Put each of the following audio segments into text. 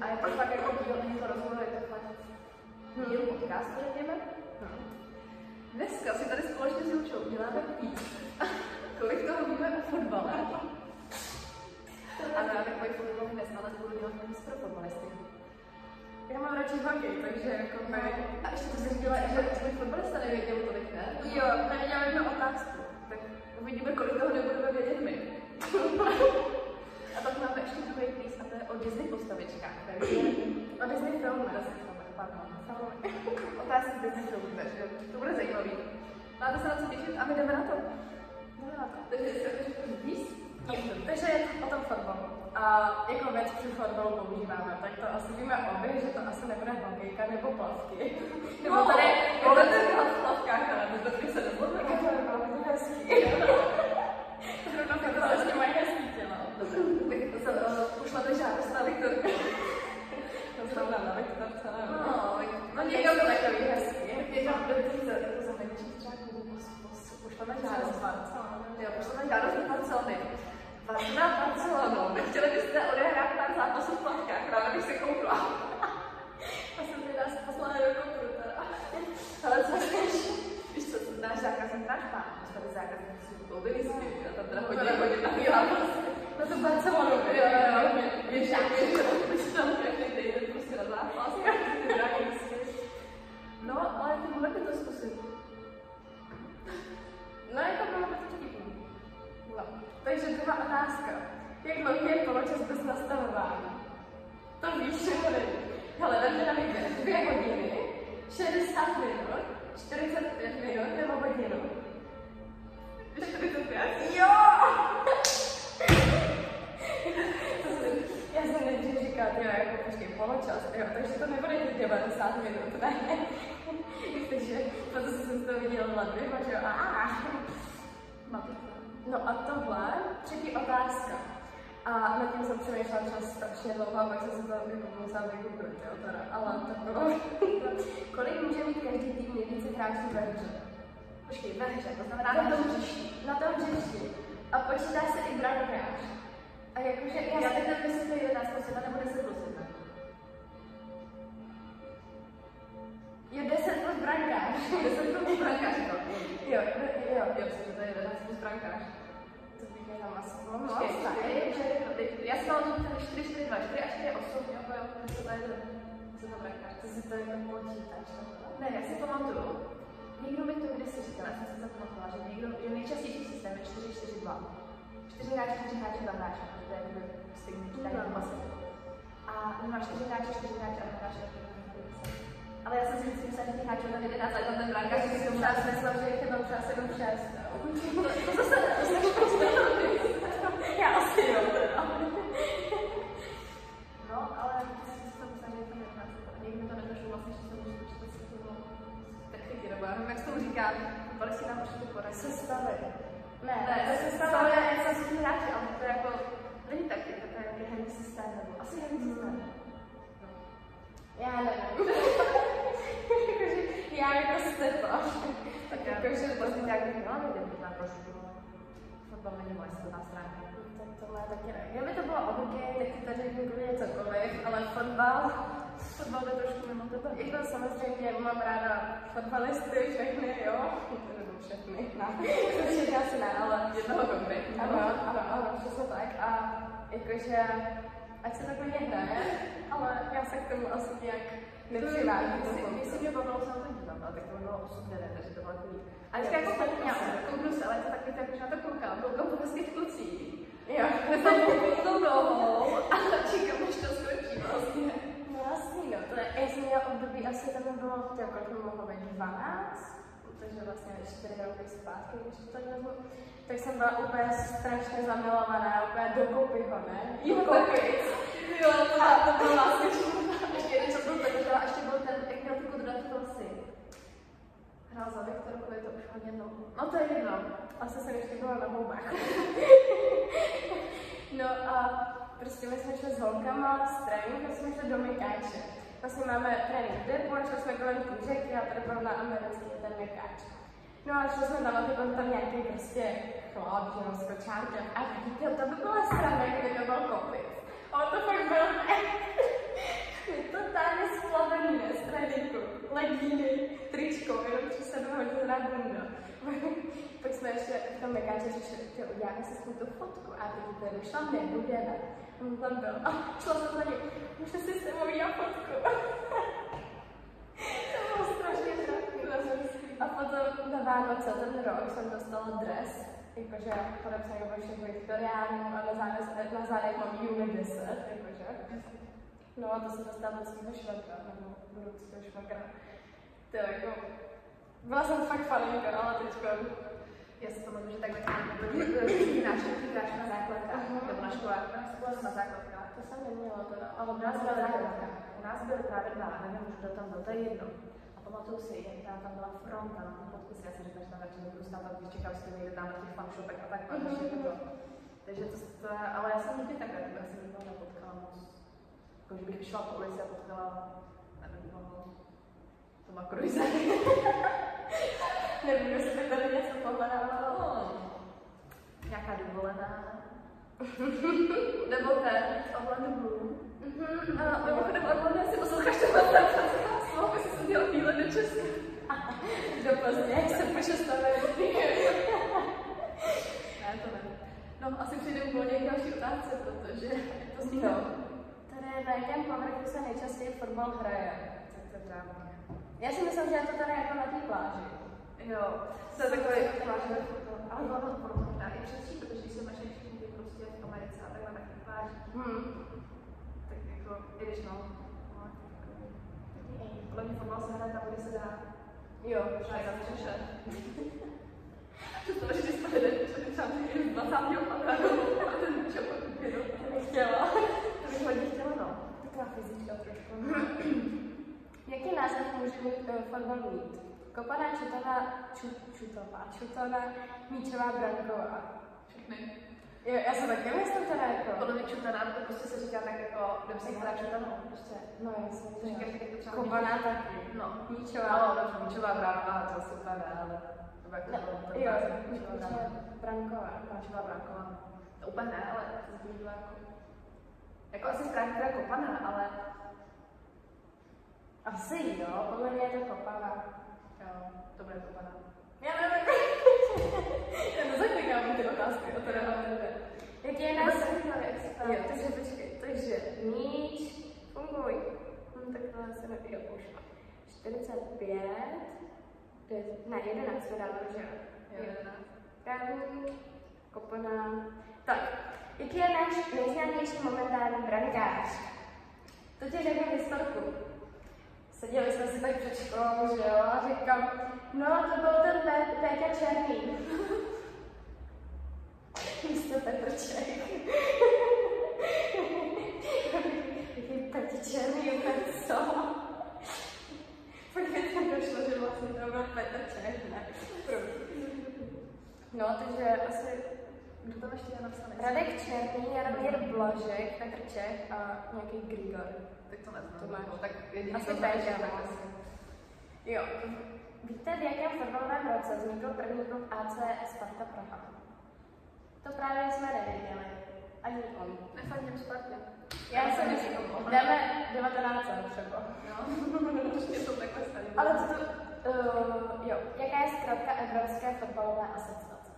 A je to fakt jako díl, to rozhovor, je to fakt díl podcastu, řekněme. Dneska si tady společně s Jučou děláme pít. Kolik toho víme o fotbale? Ano, já takový fotbalový dnes, ale budu dělat nic pro fotbalisty. Já mám radši hokej, takže jako by... A ještě to jsem chtěla, že tvůj fotbalista nevěděl tolik, ne? Jo, nevěděla jednu otázku. Tak uvidíme, kolik toho nebudeme vědět my. a pak máme ještě druhý je o Disney postavičkách. Takže O Disney filmu. Filmy, pardon. Otázky z Disney filmů, takže to bude zajímavý. Máte se na co těšit a my jdeme na to. Jdeme na to. Takže? Takže o tom fotbalu. A jako věc při fotbalu používáme, tak to asi víme obě, že to asi nebude hokejka nebo plavky. Nebo tady, ale Jak dlouhý je poločas bez nastavování? To víš, nebo nevíš? Hele, vemte na výběr. Dvě hodiny, 60 minut, 45 minut nebo hodinu? 45? Jo! Já jsem nejdřív říkala, jo, jako počkej, poločas, jo, takže to nebude těch 90 minut, ne? takže potom jsem z toho vydělala dvě, že jo, a No a tohle, třetí otázka. A nad tím jsem přemýšlela třeba strašně dlouho, a pak jsem se to jako musela vygooglit, jo, teda, ale bylo. Kolik může mít každý tým nejvíce hráčů ve hře? Počkej, ve hře, to znamená Na tom hřišti. Na tom hřišti. A počítá se i brankář. A jakože, já, Já si teď to je 11 plus 1 nebo 10 plus 1. je 10 plus brankář. 10 plus brankář, to. Jo, jo, jo. Já myslím, že to je 11 plus brankář. To bych jenom asi mohla Počkej, vstát. čtyři, Já si pamatuju ten 4, 4, 2, 4 a 4, 8, jo, jo, to je jeden. Co to? Ty si to jenom počítáš, Ne, já si pamatuju, někdo mi to kdysi říkal, já jsem si zapamatovala, že někdo, že nejčastější systém je 4, 4, 2. 4 hráči, 4 hráči, 2 hráči, to je jakoby stejný tady No. v basketu. A nemáš 4 hráče, 4 hráče a 2 hráče, ale já jsem si myslím, že těch hráčů tam 11, ale tam ten brankář, že si to si myslím, že jich je tam třeba 7, 6. To zase, to jsi prostě Já Sestavy. Ne, Ne, to je to sestava. je se všichni hráči, ale to je jako, není taktika, to je nějaký herní systém, nebo asi herní systém. Já nevím. Jakože já jako Stepa. Tak já Jakože to to vlastně nějak bych měla vědět, možná trošku. Fotbal není moje silná stránka. Tak tohle taky ne. Kdyby to bylo o hokeji, tak ti tady googluje cokoliv, ale fotbal, Fotbal je trošku mimo tebe. jako samozřejmě mám ráda fotbalisty, všechny, jo. Všechny, ne. Všechny asi ne, ale Jednoho konkrétního. ano, ano, ano, přesně tak. A jakože, ať se takový hraje, ale já se k tomu asi nějak nepřivážu. Když se mě bavilo, se na to dívám, ale tak to bylo 8 9, takže to bylo takový. A teďka jako kouknu se, kouknu se, ale to takový, tak už na to koukám, koukám po hezkých klucích. Jo, tou nohou a čekám, než to skončí vlastně. no jasný, no, to je, já jsem měla období, asi tam bylo, to kolik mi mohlo být, 12, takže vlastně 4 roky zpátky, když to tak vezmu, tak jsem byla úplně strašně zamilovaná, úplně do kopyho, ne? Jo, Kopic. Jo, to, to bylo vlastně Ještě co byl ten, že ještě byl ten, jak měl kudratý vlasy. Hrál za Viktorku, je to už hodně dlouho. No to je jedno. Asi jsem ještě byla na houbách. no a prostě my jsme šli s holkama z tréninku, jsme šli do Mikáče. Vlastně máme trénink depo, šli jsme kolem té řeky a tady byl na americký ten mekáč. No a šli jsme tam a byl tam nějaký prostě chlap, že jo, s kočárkem. A vidíte, to by byla strana, kdyby to byl kopit. A on to fakt byl my totálně splavený ne, z tréninku. Legíny, tričko, jenom při sebe hodně bunda. Pak jsme ještě v tom mekáče řešili, že uděláme si s tu fotku a teď to došla nebudeme. Tam byl a šla jsem za ním, můžete si s sebou udělat fotku. to bylo strašně. A potom na Vánoce ten rok jsem dostala dres, jakože podepsaný ve všech Viktoriánů a na zádech, na zádech mám Juni 10, jakože. No a to jsem dostala od svého švagra, nebo budoucího švagra. To jako, byla jsem fakt faninka, ale teďka Já si pamatuju, že takhle na základkách, nebo na školách, na školách na základkách. to jsem neměla Ale u nás byla základka. U nás byly právě dva, nevím už kdo tam byl, to je jedno. A pamatuju si, jak tam byla fronta na podpisy, já si říkám, že tam radši nebudu stát, když čekám s tím někde tam na těch fanshopech a tak, mm to. Takže to, to, ale já jsem nikdy takhle, tak jsem nikdo nepotkala moc. Jako, že bych vyšla po ulici a potkala, nevím, no, Toma Cruise. nevím, jestli by tady něco pohledala. No, nějaká dovolená. Nebo ten, Orlando Bloom. Mhm. A mimochodem Orlando, jestli posloucháš tenhle podcast, mohl bys si udělat výlet do Česka. Do Plzně, jak se počestuje. Ne, to ne. No, asi přijdem volně k další otázce, protože to zní No. Tady na jakém povrchu se nejčastěji fotbal hraje? Tak to právě. Já si myslím, že je to tady jako na té pláži. Jo, to je takový plážový. Ale ono to možná i přesší, protože když se naše všichni prostě v Americe a takhle těch pláži, Hmm. tak jako, i když no, no, podle mě fotbal se hraje tam, kde se dá. Jo, Třeba i na střeše. Představ, že jsme jeden, třeba z 20. patra, a ten čopak jenom. nechtěla. To bych hodně chtěla, no. Taková fyzička trošku. Jaký název může mít uh, fotbal mít? Kopaná, čutana, ču, čutová, čutana, míčová, branková. Všechny. Jo, já jsem taky myslím teda jako. Podle mě čutaná, to prostě se říká tak jako, jdem si hraje čutanou, prostě. No jasně, To říkáš tak jako třeba Kopaná taky. No. Míčová. No, dobře, míčová brána, to super, ne, ale to jako No, to jo, míčová branková. Míčová bránková. To úplně ne, ale to zbyt bylo jako... Jako asi správně teda kopaná, ale... Asi jo, podle mě je to kopaná. To bude kopaná. Já nevím. Já nezaklikám ty otázky, o teda mám tebe. Jaký je název? Jo, takže počkej, takže míč, funguj. Hm, tak to asi ne, jo, už. 45, devět- ne, 11 to dávám, že jo? Jo, jedenáct. Právník, kopana. Tak, jaký je náš nejznámější momentální brankář? To ti řeknu historku. Seděli jsme si tak před školou, že jo, a říkám, no to byl ten Pé- Péťa Černý. Místo Petrček. Péťa Černý, úplně co? Pak mi tam došlo, že vlastně to byl Petr Černý. No, takže asi Kdo tam ještě je napsaný? Radek Černý, Jaromír Blažek, Petr Čech a nějaký Grigor. Tak to neznám. To máš. No, tak jediný, Asi Péťa, no. Jo. Víte, v jakém fotbalovém roce vznikl první klub AC Sparta Praha? To právě jsme nevěděli. Ani on. Nefandím Spartě. Já si myslím, dáme 19 třeba. Jo, určitě jsou takhle starý. Ale to, uh, jo, jaká je zkrátka Evropské fotbalové asociace?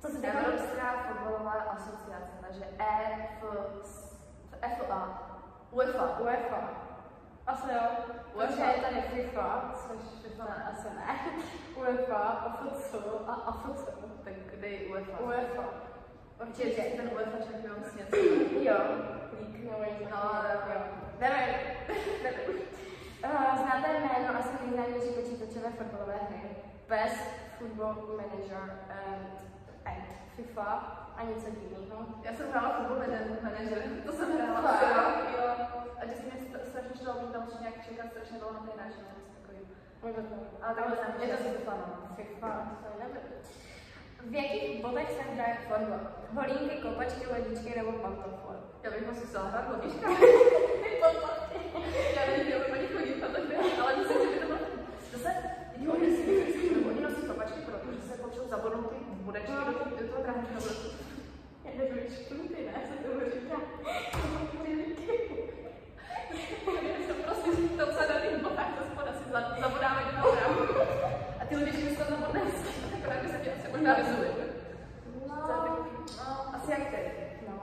Co se týká Evropská fotbalová asociace, takže EF, FA, UEFA. UEFA. Asi jo. UEFA. UEFA je tady FIFA, což Ne, asi ne. UEFA, OFC a AFC. Tak kde je UEFA? UEFA. Určitě Určitě. ten UEFA Champions něco. Jo, lík, No, takového. jo. Jdeme. Uh, znáte jméno asi nejznámější počítačové fotbalové hry? PES, Football Manager and, and FIFA a něco jiného. Já jsem hrála football manager, to jsem hrála. Jo, jo. A vždycky mě st- strašně šlo, mě tam nějak čekat strašně dlouho na ty náš, nebo něco takového. Nebo to. Ale takhle jsem je to no. FIFA, to je dobré. V jakých bodech se hraje fotbal? Holínky, kopačky, ledičky nebo pantofle? Já bych musela hrát. Podpatky. Já nevím, kde oni chodí, a tak ne, ale myslím, že by to bylo... Zase, teď oni si oni nosí kopačky, protože se potřebují zabodnout ty budečky do, toho- do toho trávníka. Já nevím, špunty, ne, se tomu říká. To prostě to, co na těch botách, to spoda si za- zabodáme do toho trávníka. A ty lidi, když to zabodne hezky, akorát by se tě asi možná vyzuli. No, To je takový, no, asi jak teď. no,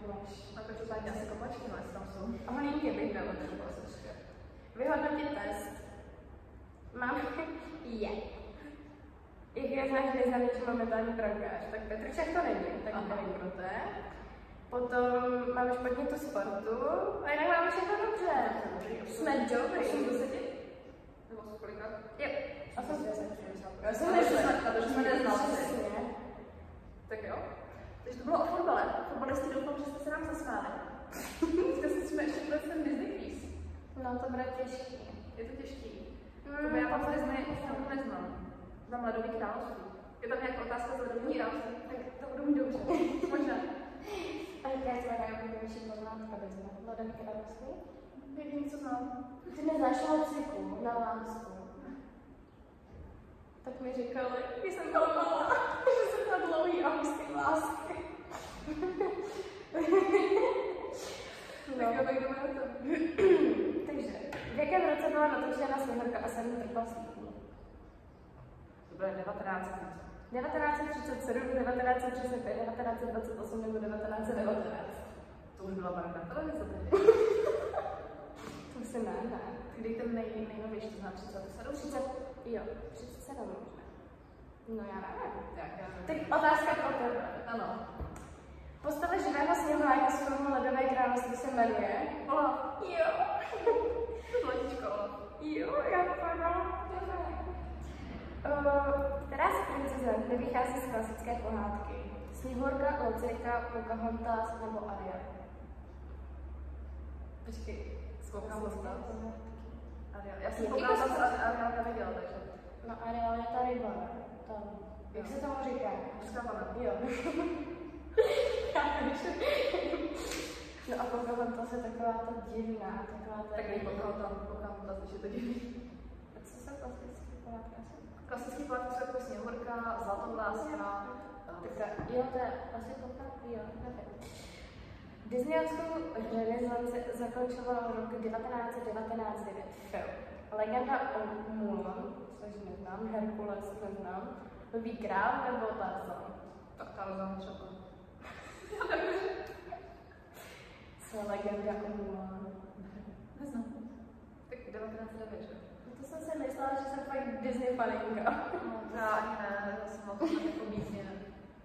podle toho, jak máš. A každopádně asi kopačky, no, jestli tam jsou. A holinky bych dala třeba. Vyhodnotit test. Mám je. Jak je znáš nejznámější momentální brankář, tak Petrček to není, tak Aha. nevím pro to je. Potom máme špatně tu sportu, a jinak máme všechno dobře. Jsme dobrý. 80? Nebo jsou kolika? Jo. A jsem Já jsem neznala, protože jsme neznali. Tak jo. Takže to bylo o fotbale. Fotbalisti doufám, že jste se nám zasmáli. Dneska si jsme ještě vůbec ten Disney quiz. No to bude těžké. Je to těžký. Mm. Já tam Disney opravdu neznám. Znám Ledový království. Je tam nějaká otázka z Ledový království? Tak to budu mít dobře. Možná. A jaká je tvoje nejoblíbenější poznámka Disney? Lodem království? Jediný, co znám. Ty neznáš Lociku na lásku. Tak mi říkali, když jsem byla malá, že jsem na dlouhý a hustý lásky. Tak jo, tak jdeme na to. Jakém roce byla natočena Sněhorka a sedm trpaslíků? To bude 19. 1937, 1935, 1928 nebo 1919? To už byla barevná televize tehdy. To si ne, ne. Kdy ten nej, nejnovější, to znamená 37? 30, jo, 37 možná. No já nevím. Tak, já nevím. Tak otázka pro tebe. Ano. Postava živého sněhuláka z filmu Ledové království se jmenuje? Olaf. Jo. Zlatíčko. Jo, já to Uh, která z princeze nevychází z klasické pohádky? Sněhurka, Locirka, Pocahontas nebo Ariel? Počkej, dostat. pohádky. Ariel. Já jsem to z jsou? Ariel neviděla, takže. No Ariel je ta ryba, tam. Jak se tomu říká? Mořská pana. Jo. no a Pocahontas je taková ta divná, taková ta... Tak nekoukám tam, tam, když je to divný. A co se klasické pohádka jsou? Klasický pohádky jsou jako Sněhurka, Zlatouláska, Tak jo, to je asi poprvé, jo. Disneyovskou renesanci zakončoval rok 1919 film. Legenda o Mulan, což neznám, Herkules neznám, Nový král nebo Tarzan. tak Tarzan třeba. Co je legenda o Mulan? Neznám. Tak 1909, že? No to jsem si myslela, že jsem fakt Disney faninka. No, já ani ne, já jsem na to jako ne.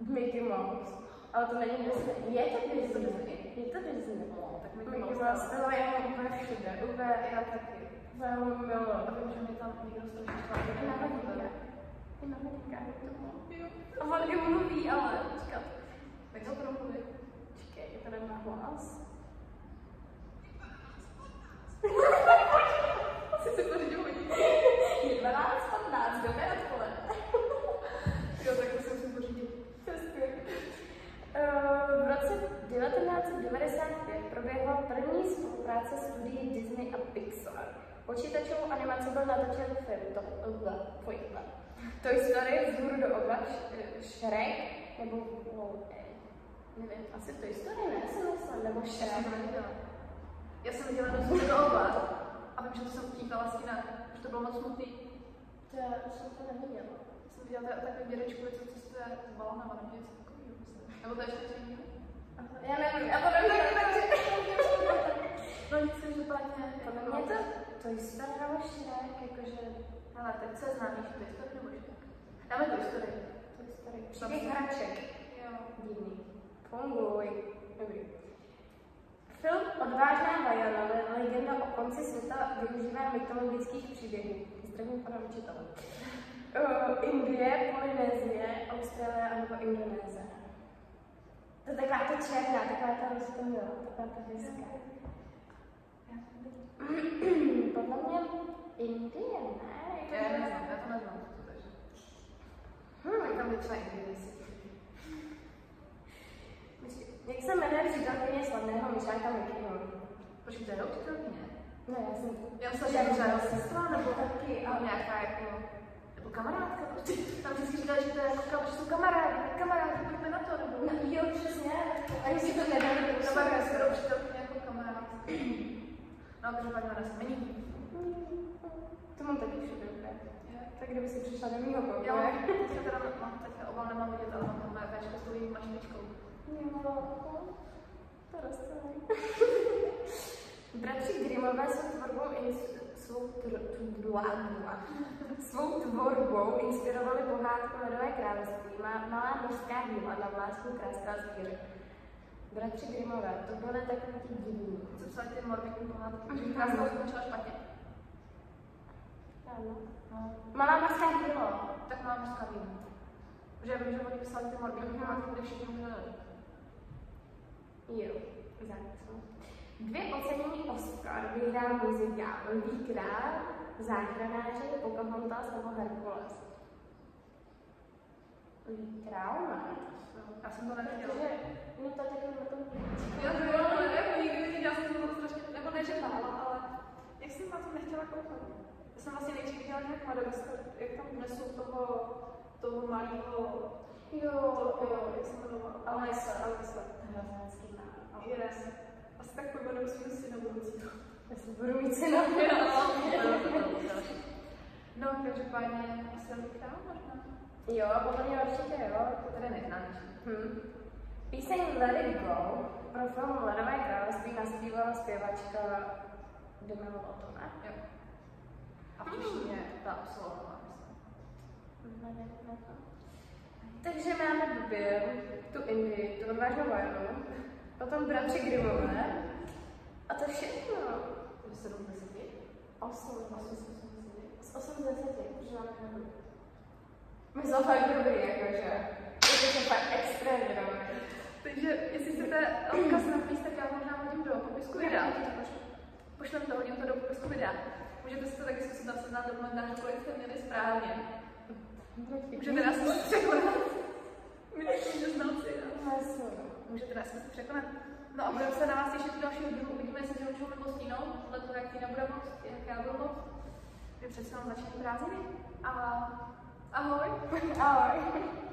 Mickey Mouse. Ale to není Disney. Je to Disney. Je to Disney? Je to Disney. No, tak Mickey Mouse, ale já mám úplně všude. Úplně, Já taky. já ho miluji. A vím, že mi tam někdo strašně štval. I na hodinkách. I na je to. A on i mluví, ale počkat. Tak to budu mluvit. Počkej, je to nemá hlas. Asi si pořídil hodinu. Je 12, 15, dobré odpoledne. Jo, tak to si musím pořídit. Přesně. Eh, V roce 1995 proběhla první spolupráce studií Disney a Pixar. Počítačovou animaci byl natočen film to, uh. Toy Story, Vzhůru do oblak, Shrek, nebo no, eh, nevím, asi Toy Story, ne, jsem myslela, nebo Shrek. To. Já jsem viděla do svého oba a vím, že to jsem utíkala z kina, že to bylo moc smutný. To já jsem to neviděla. Já jsem viděla ta- takový dědečku, co cestuje s balonama nebo něco takového. myslím. Nebo to je ještě? Aha, Já nevím, já to nevím, takže... No nic, že platně. Podle mě to Toy Story nebo Shrek, jakože Ale tak co je známější, Toy Story nebo Shrek? Dáme Toy Story. Toy Story. Příběh hraček. Jo. Divný. Funguj. Dobrý. Film Odvážná Vajana, legenda o konci světa, využívá mytologických příběhů. Zdravím pana učitele. Uh, Indie, Polynézie, Austrálie anebo Indonésie. To je taková ta černá, taková ta roztomilá, taková ta hezká. Podle mě Indie, ne? Já neznám, já to neznám, co to je. Hmm. Tak tam je třeba Indonésie. Jak se jmenuje přítelkyně slavného myšáka Mickeyho? Počkej, žerou přítelkyně? Ne, já jsem... Já jsem že žerou sestra, nebo taky, ale nějaká jako, nebo kamarádka prostě. Tam vždycky říkali, že to je jako, že jsou kamarádi, tak kamarádi, pojďme na to, nebo... No, jo, přesně. A si to nedali, to kamarád, skoro přítelkyně jako kamarád. No, každopádně ona se mení. To mám taky všude. Tak kdyby si přišla do mýho pokoje. Jo, teďka teda mám, teďka obal nemám vidět, ale mám tam mé véčko s tou její mašličkou. Jo, to rozstaví. Bratři Grimové svou tvorbou, svou, svou tvorbou inspirovali pohádku Ledové království, má malá mořská díla na vlásku krásná zvíře. Bratři Grimové, to byly takový ti divní. Co psali ty morbidní pohádky? Krásná skončila špatně. Ano. No. Malá mořská dílo. Tak malá mořská. Protože já vím, že oni psali ty morbidní pohádky, kde všichni umřeli. Jo, základ. Dvě ocenění Oscar vyhrál muzikál Lví král, záchranáři, Pocahontas nebo Herkules. Lví král máš? Já jsem to nevěděla. Protože, no to taky na tom... Já to bylo, ale jako nikdy neviděla jsem to strašně, nebo ne, že mála, ale jak jsem na to nechtěla koukat. Já jsem vlastně nejdřív viděla nějak Madagaskar, jak tam nesou toho, toho malého, jo, jo, jak se jmenovala, Alisa, Alisa. Hroznácký mám. Yes. Asi tak pojmenuju svým syna budoucího. Já si budu mít syna. No, každopádně asi Lví král možná. Jo, podle mě určitě jo. To tady neznám. Hm. Píseň Let It Go pro film Ledové království naspívala zpěvačka Demi Lovato, ne? Jo. A příště ta absolvovala, Nevím, Takže máme Bubě, tu Indii, tu odvážnou vojnu, potom bratři Grimmové a to všechno. Z 7 z 10? 8, 8 z 8 z 10, protože máme nebudu. My jsme fakt dobrý, jakože. Je to fakt extrémně dobrý. Takže jestli chcete odkaz na pís, tak já možná hodím do popisku videa. Pošlem to, hodím to do popisku videa. Můžete si to taky zkusit napsat na dokumentář, kolik jste měli správně. Můžete nás překonat. My takový neznalci. Můžete nás zkusit překonat. No a budeme se na vás těšit u dalšího dílu. Uvidíme, jestli Žilčou nebo Stínou, podle toho, jak Týna bude moc, jak já budu moc. Vy přece jenom začínají prázdniny. A ahoj. ahoj.